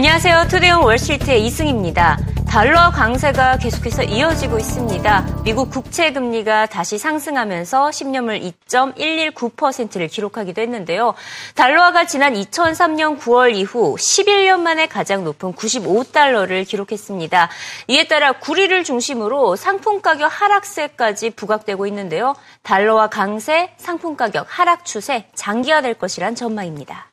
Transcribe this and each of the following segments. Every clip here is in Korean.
안녕하세요. 투데이온 월스트리트의 이승입니다. 달러 강세가 계속해서 이어지고 있습니다. 미국 국채 금리가 다시 상승하면서 10년물 2.119%를 기록하기도 했는데요. 달러화가 지난 2003년 9월 이후 11년 만에 가장 높은 95달러를 기록했습니다. 이에 따라 구리를 중심으로 상품 가격 하락세까지 부각되고 있는데요. 달러화 강세, 상품 가격 하락 추세 장기화될 것이란 전망입니다.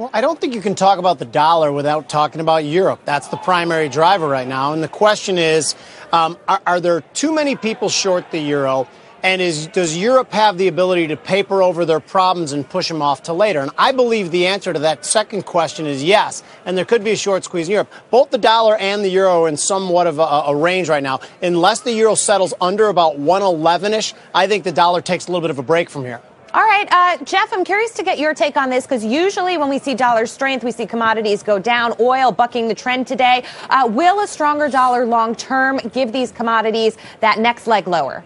Well, I don't think you can talk about the dollar without talking about Europe. That's the primary driver right now. And the question is um, are, are, there too many people short the euro? And is, does Europe have the ability to paper over their problems and push them off to later? And I believe the answer to that second question is yes. And there could be a short squeeze in Europe. Both the dollar and the euro are in somewhat of a, a range right now. Unless the euro settles under about 111 ish, I think the dollar takes a little bit of a break from here. All right, uh, Jeff, I'm curious to get your take on this because usually when we see dollar strength, we see commodities go down, oil bucking the trend today. Uh, will a stronger dollar long term give these commodities that next leg lower?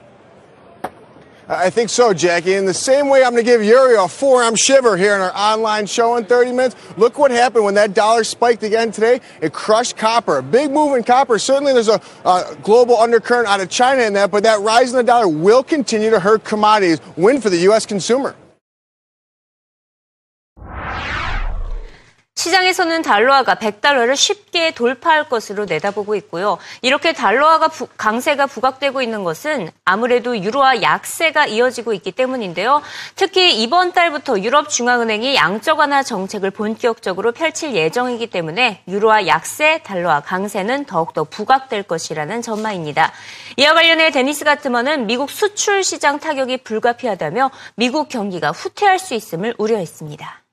I think so, Jackie. In the same way, I'm going to give Yuri a forearm shiver here in our online show in 30 minutes. Look what happened when that dollar spiked again today. It crushed copper. A big move in copper. Certainly, there's a, a global undercurrent out of China in that, but that rise in the dollar will continue to hurt commodities. Win for the U.S. consumer. 시장에서는 달러화가 100달러를 쉽게 돌파할 것으로 내다보고 있고요. 이렇게 달러화가 부, 강세가 부각되고 있는 것은 아무래도 유로화 약세가 이어지고 있기 때문인데요. 특히 이번 달부터 유럽 중앙은행이 양적 완화 정책을 본격적으로 펼칠 예정이기 때문에 유로화 약세, 달러화 강세는 더욱더 부각될 것이라는 전망입니다. 이와 관련해 데니스 가트먼은 미국 수출 시장 타격이 불가피하다며 미국 경기가 후퇴할 수 있음을 우려했습니다.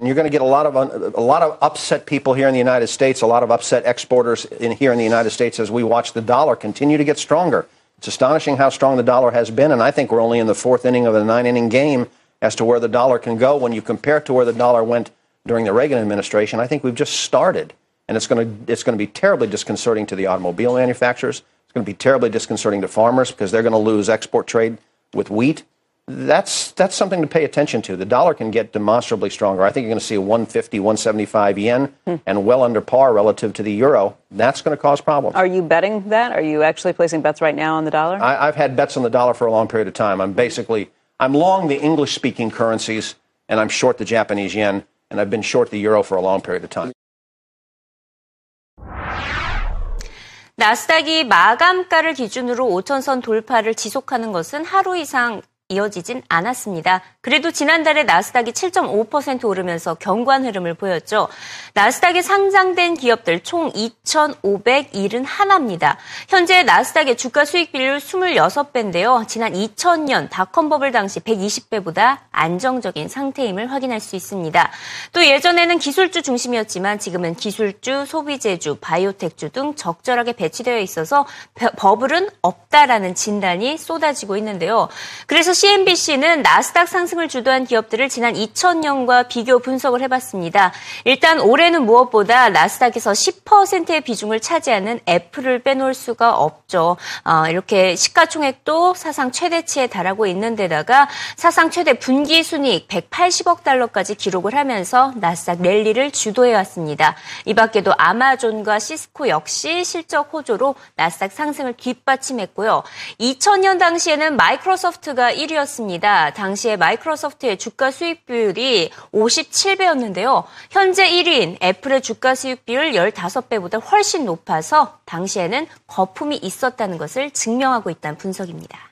And you're going to get a lot of a lot of upset people here in the United States, a lot of upset exporters in here in the United States as we watch the dollar continue to get stronger. It's astonishing how strong the dollar has been, and I think we're only in the fourth inning of a nine-inning game as to where the dollar can go. When you compare it to where the dollar went during the Reagan administration, I think we've just started, and it's going to it's going to be terribly disconcerting to the automobile manufacturers. It's going to be terribly disconcerting to farmers because they're going to lose export trade with wheat that's that's something to pay attention to. The dollar can get demonstrably stronger. I think you're going to see a 150, 175 yen, hmm. and well under par relative to the euro. That's going to cause problems. Are you betting that? Are you actually placing bets right now on the dollar? I, I've had bets on the dollar for a long period of time. I'm basically I'm long the English-speaking currencies, and I'm short the Japanese yen, and I've been short the euro for a long period of time. 나스닥이 마감가를 기준으로 5천선 돌파를 지속하는 것은 하루 이상 이어지진 않았습니다. 그래도 지난달에 나스닥이 7.5% 오르면서 견고한 흐름을 보였죠. 나스닥에 상장된 기업들 총 2,571입니다. 현재 나스닥의 주가 수익 비율 26배인데요. 지난 2000년 닷컴 버블 당시 120배보다 안정적인 상태임을 확인할 수 있습니다. 또 예전에는 기술주 중심이었지만 지금은 기술주, 소비재주, 바이오텍주 등 적절하게 배치되어 있어서 버블은 없다라는 진단이 쏟아지고 있는데요. 그래서 CNBC는 나스닥 상승을 주도한 기업들을 지난 2000년과 비교 분석을 해봤습니다. 일단 올해는 무엇보다 나스닥에서 10%의 비중을 차지하는 애플을 빼놓을 수가 없죠. 어, 이렇게 시가총액도 사상 최대치에 달하고 있는 데다가 사상 최대 분기 순이익 180억 달러까지 기록을 하면서 나스닥 랠리를 주도해왔습니다. 이 밖에도 아마존과 시스코 역시 실적 호조로 나스닥 상승을 뒷받침했고요. 2000년 당시에는 마이크로소프트가 1위 1위였습니다. 당시에 마이크로소프트의 주가 수익 비율이 57배였는데요. 현재 1위인 애플의 주가 수익 비율 15배보다 훨씬 높아서 당시에는 거품이 있었다는 것을 증명하고 있다는 분석입니다.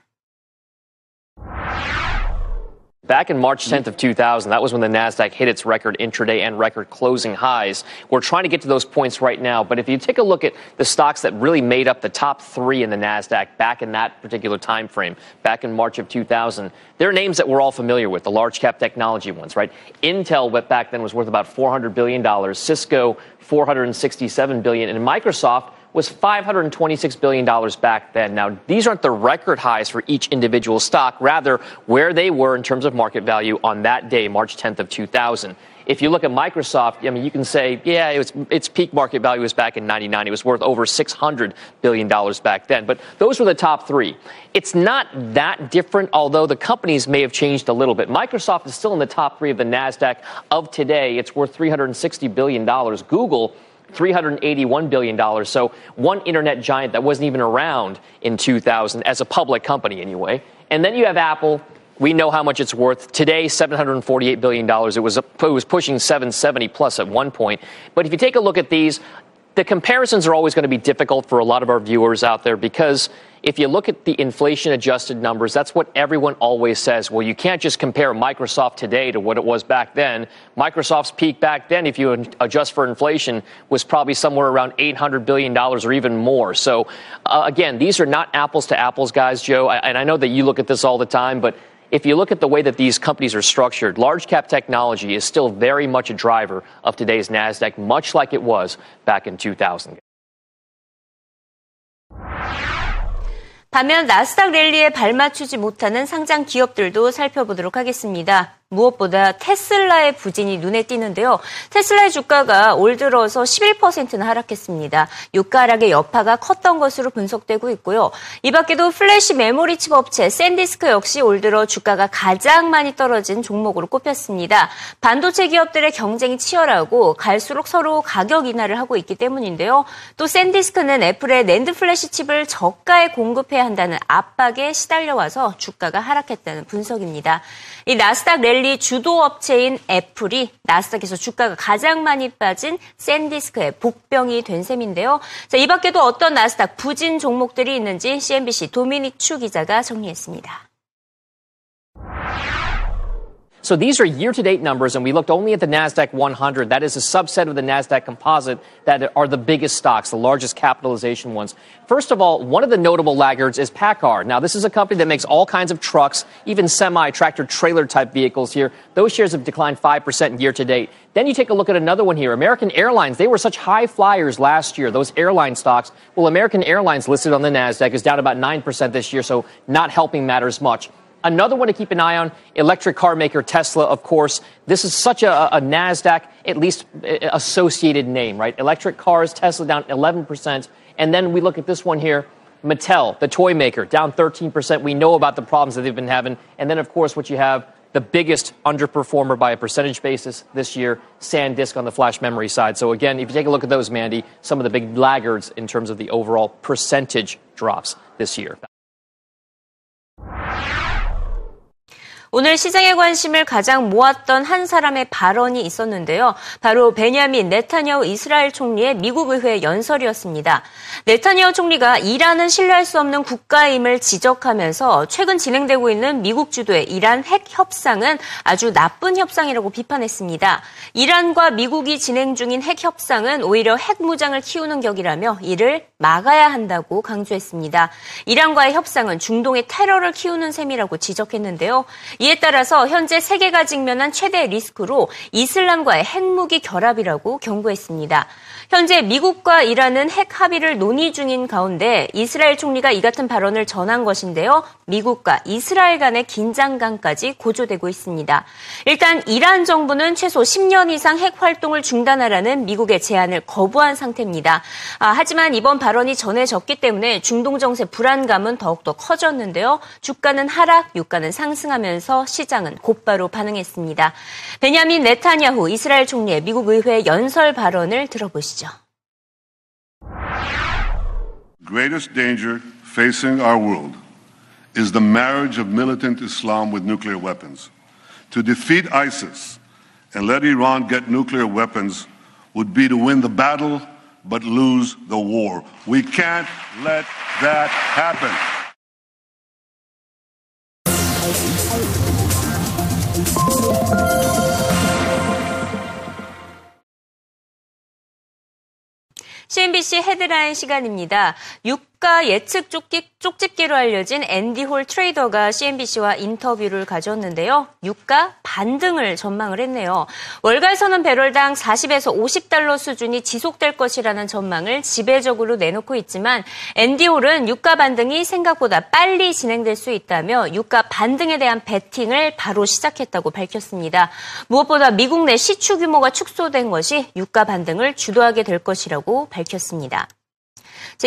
Back in March mm-hmm. 10th of 2000, that was when the Nasdaq hit its record intraday and record closing highs. We're trying to get to those points right now, but if you take a look at the stocks that really made up the top 3 in the Nasdaq back in that particular time frame, back in March of 2000, there are names that we're all familiar with, the large cap technology ones, right? Intel back then was worth about 400 billion dollars, Cisco 467 billion, and Microsoft was $526 billion back then. Now, these aren't the record highs for each individual stock, rather, where they were in terms of market value on that day, March 10th of 2000. If you look at Microsoft, I mean, you can say, yeah, it was, its peak market value was back in 99. It was worth over $600 billion back then. But those were the top three. It's not that different, although the companies may have changed a little bit. Microsoft is still in the top three of the NASDAQ of today. It's worth $360 billion. Google, $381 billion. So one internet giant that wasn't even around in 2000 as a public company anyway. And then you have Apple, we know how much it's worth. Today, $748 billion. It was, it was pushing 770 plus at one point. But if you take a look at these, the comparisons are always going to be difficult for a lot of our viewers out there because if you look at the inflation adjusted numbers, that's what everyone always says. Well, you can't just compare Microsoft today to what it was back then. Microsoft's peak back then, if you adjust for inflation, was probably somewhere around $800 billion or even more. So, uh, again, these are not apples to apples, guys, Joe. and I know that you look at this all the time, but if you look at the way that these companies are structured, large cap technology is still very much a driver of today's NASDAQ, much like it was back in 2000. 반면 나스닥 랠리에 발맞추지 못하는 상장 기업들도 살펴보도록 하겠습니다. 무엇보다 테슬라의 부진이 눈에 띄는데요. 테슬라의 주가가 올 들어서 11%나 하락했습니다. 유가 하락의 여파가 컸던 것으로 분석되고 있고요. 이 밖에도 플래시 메모리 칩 업체 샌디스크 역시 올 들어 주가가 가장 많이 떨어진 종목으로 꼽혔습니다. 반도체 기업들의 경쟁이 치열하고 갈수록 서로 가격 인하를 하고 있기 때문인데요. 또 샌디스크는 애플의 낸드 플래시 칩을 저가에 공급해야 한다는 압박에 시달려와서 주가가 하락했다는 분석입니다. 이 나스닥 랠리 주도 업체인 애플이 나스닥에서 주가가 가장 많이 빠진 샌디스크의 복병이 된 셈인데요. 자, 이 밖에도 어떤 나스닥 부진 종목들이 있는지 CNBC 도미닉 추 기자가 정리했습니다. So these are year to date numbers, and we looked only at the NASDAQ 100. That is a subset of the NASDAQ composite that are the biggest stocks, the largest capitalization ones. First of all, one of the notable laggards is PACCAR. Now, this is a company that makes all kinds of trucks, even semi tractor trailer type vehicles here. Those shares have declined 5% year to date. Then you take a look at another one here. American Airlines, they were such high flyers last year, those airline stocks. Well, American Airlines listed on the NASDAQ is down about 9% this year, so not helping matters much. Another one to keep an eye on, electric car maker Tesla, of course. This is such a, a NASDAQ, at least uh, associated name, right? Electric cars, Tesla down 11%. And then we look at this one here, Mattel, the toy maker, down 13%. We know about the problems that they've been having. And then, of course, what you have, the biggest underperformer by a percentage basis this year, SanDisk on the flash memory side. So again, if you take a look at those, Mandy, some of the big laggards in terms of the overall percentage drops this year. 오늘 시장의 관심을 가장 모았던 한 사람의 발언이 있었는데요. 바로 베냐민 네타냐후 이스라엘 총리의 미국 의회 연설이었습니다. 네타냐후 총리가 이란은 신뢰할 수 없는 국가임을 지적하면서 최근 진행되고 있는 미국 주도의 이란 핵 협상은 아주 나쁜 협상이라고 비판했습니다. 이란과 미국이 진행 중인 핵 협상은 오히려 핵 무장을 키우는 격이라며 이를 막아야 한다고 강조했습니다. 이란과의 협상은 중동의 테러를 키우는 셈이라고 지적했는데요. 이에 따라서 현재 세계가 직면한 최대 리스크로 이슬람과의 핵무기 결합이라고 경고했습니다. 현재 미국과 이란은 핵 합의를 논의 중인 가운데 이스라엘 총리가 이 같은 발언을 전한 것인데요. 미국과 이스라엘 간의 긴장감까지 고조되고 있습니다. 일단 이란 정부는 최소 10년 이상 핵 활동을 중단하라는 미국의 제안을 거부한 상태입니다. 아, 하지만 이번 발언이 전해졌기 때문에 중동 정세 불안감은 더욱더 커졌는데요. 주가는 하락, 유가는 상승하면서 시장은 곧바로 반응했습니다. 베냐민 네타냐후 이스라엘 총리의 미국 의회 연설 발언을 들어보시죠. Greatest danger facing our world is the marriage of militant Islam with nuclear weapons. To defeat ISIS and let Iran get nuclear weapons would be to win the battle but lose the war. We can't let that happen. CNBC 헤드라인 시간입니다. 유가 예측 쪽집기로 알려진 앤디 홀 트레이더가 CNBC와 인터뷰를 가졌는데요. 유가 반등을 전망을 했네요. 월가에서는 배럴당 40에서 50달러 수준이 지속될 것이라는 전망을 지배적으로 내놓고 있지만 앤디 홀은 유가 반등이 생각보다 빨리 진행될 수 있다며 유가 반등에 대한 베팅을 바로 시작했다고 밝혔습니다. 무엇보다 미국 내 시추 규모가 축소된 것이 유가 반등을 주도하게 될 것이라고 밝혔습니다.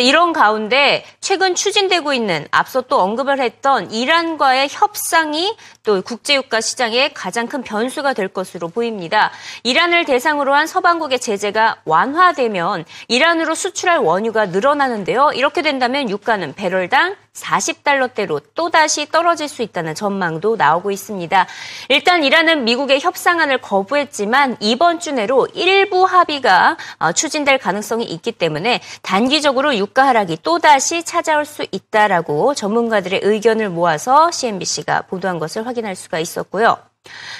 이런 가운데 최근 추진되고 있는 앞서 또 언급을 했던 이란과의 협상이 또 국제유가 시장의 가장 큰 변수가 될 것으로 보입니다. 이란을 대상으로 한 서방국의 제재가 완화되면 이란으로 수출할 원유가 늘어나는데요. 이렇게 된다면 유가는 배럴당 40달러대로 또다시 떨어질 수 있다는 전망도 나오고 있습니다. 일단 이란은 미국의 협상안을 거부했지만 이번 주 내로 일부 합의가 어, 추진될 가능성이 있기 때문에 단기적으로 유가 하락이 또다시 찾아올 수 있다라고 전문가들의 의견을 모아서 CNBC가 보도한 것을 확인할 수가 있었고요.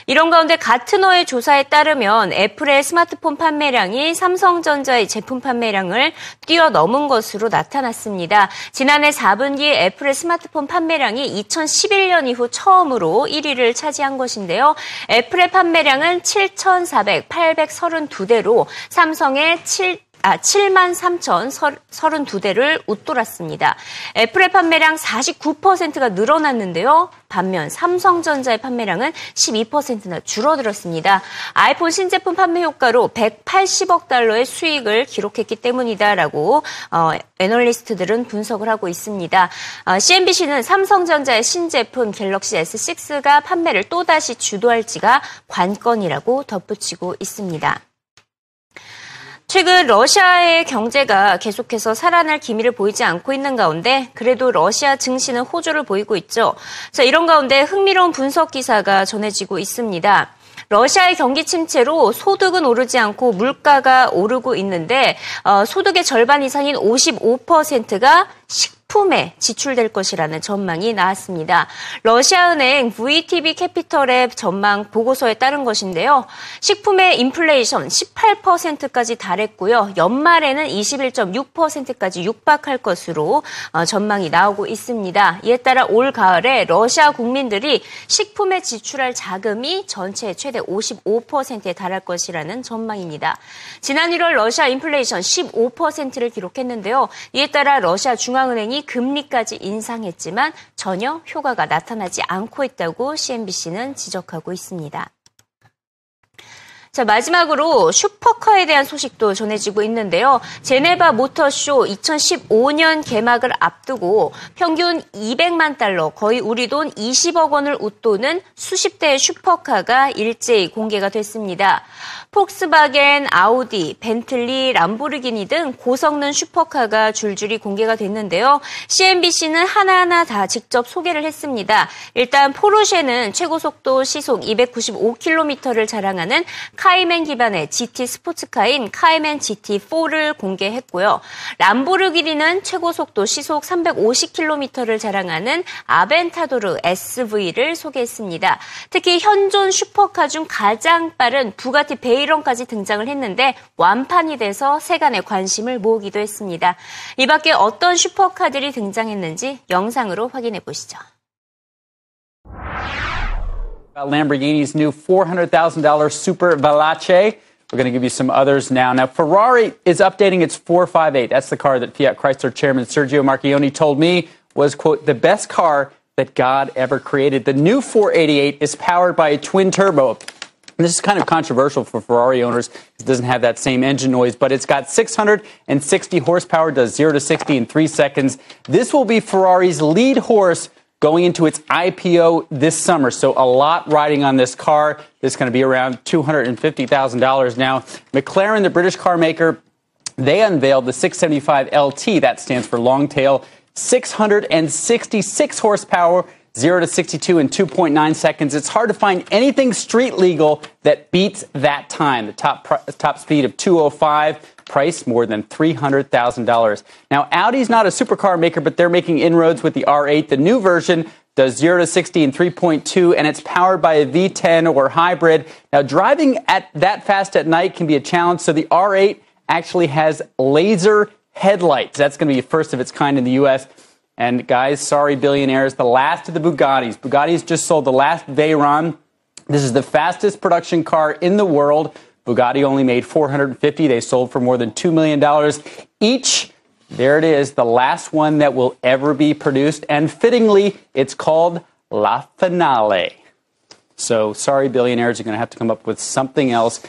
이런 가운데 가트너의 조사에 따르면 애플의 스마트폰 판매량이 삼성전자의 제품 판매량을 뛰어넘은 것으로 나타났습니다. 지난해 4분기 애플의 스마트폰 판매량이 2011년 이후 처음으로 1위를 차지한 것인데요. 애플의 판매량은 7,400, 832대로 삼성의 7 아, 7만 3,032대를 웃돌았습니다. 애플의 판매량 49%가 늘어났는데요. 반면 삼성전자의 판매량은 12%나 줄어들었습니다. 아이폰 신제품 판매 효과로 180억 달러의 수익을 기록했기 때문이다라고 어, 애널리스트들은 분석을 하고 있습니다. 어, CNBC는 삼성전자의 신제품 갤럭시 S6가 판매를 또다시 주도할지가 관건이라고 덧붙이고 있습니다. 최근 러시아의 경제가 계속해서 살아날 기미를 보이지 않고 있는 가운데 그래도 러시아 증시는 호조를 보이고 있죠. 자, 이런 가운데 흥미로운 분석 기사가 전해지고 있습니다. 러시아의 경기 침체로 소득은 오르지 않고 물가가 오르고 있는데 어, 소득의 절반 이상인 55%가 식 식품에 지출될 것이라는 전망이 나왔습니다. 러시아은행 VTB 캐피털의 전망 보고서에 따른 것인데요. 식품의 인플레이션 18%까지 달했고요. 연말에는 21.6%까지 육박할 것으로 어, 전망이 나오고 있습니다. 이에 따라 올 가을에 러시아 국민들이 식품에 지출할 자금이 전체의 최대 55%에 달할 것이라는 전망입니다. 지난 1월 러시아 인플레이션 15%를 기록했는데요. 이에 따라 러시아 중앙은행이 금리까지 인상했지만 전혀 효과가 나타나지 않고 있다고 CNBC는 지적하고 있습니다. 자, 마지막으로 슈퍼카에 대한 소식도 전해지고 있는데요. 제네바 모터쇼 2015년 개막을 앞두고 평균 200만 달러, 거의 우리 돈 20억 원을 웃도는 수십 대의 슈퍼카가 일제히 공개가 됐습니다. 폭스바겐, 아우디, 벤틀리, 람보르기니 등 고성능 슈퍼카가 줄줄이 공개가 됐는데요. CNBC는 하나하나 다 직접 소개를 했습니다. 일단 포르쉐는 최고 속도 시속 295km를 자랑하는 카이맨 기반의 GT 스포츠카인 카이맨 GT4를 공개했고요. 람보르기니는 최고 속도 시속 350km를 자랑하는 아벤타도르 SV를 소개했습니다. 특히 현존 슈퍼카 중 가장 빠른 부가티 베이 베이런까지 등장을 했는데 완판이 돼서 세간의 관심을 모으기도 했습니다. 이 밖에 어떤 슈퍼카들이 등장했는지 영상으로 확인해 보시죠. Lamborghini's new $400,000 Super Veloce. We're going to give you some others now. Now, Ferrari is updating its 458. That's the car that Fiat Chrysler chairman Sergio Marchionne told me was, quote, the best car that God ever created. The new 488 is powered by a twin turbo. And this is kind of controversial for Ferrari owners. It doesn't have that same engine noise, but it's got 660 horsepower, does 0 to 60 in 3 seconds. This will be Ferrari's lead horse going into its IPO this summer. So a lot riding on this car. This is going to be around $250,000 now. McLaren, the British car maker, they unveiled the 675 LT. That stands for long tail. 666 horsepower 0 to 62 in 2.9 seconds. It's hard to find anything street legal that beats that time. The top, top speed of 205, price more than $300,000. Now, Audi's not a supercar maker, but they're making inroads with the R8. The new version does 0 to 60 in 3.2, and it's powered by a V10 or hybrid. Now, driving at that fast at night can be a challenge, so the R8 actually has laser headlights. That's going to be first of its kind in the U.S. And guys, sorry, billionaires, the last of the Bugattis. Bugatti's just sold the last Veyron. This is the fastest production car in the world. Bugatti only made 450. They sold for more than $2 million each. There it is, the last one that will ever be produced. And fittingly, it's called La Finale. So sorry, billionaires, you're going to have to come up with something else.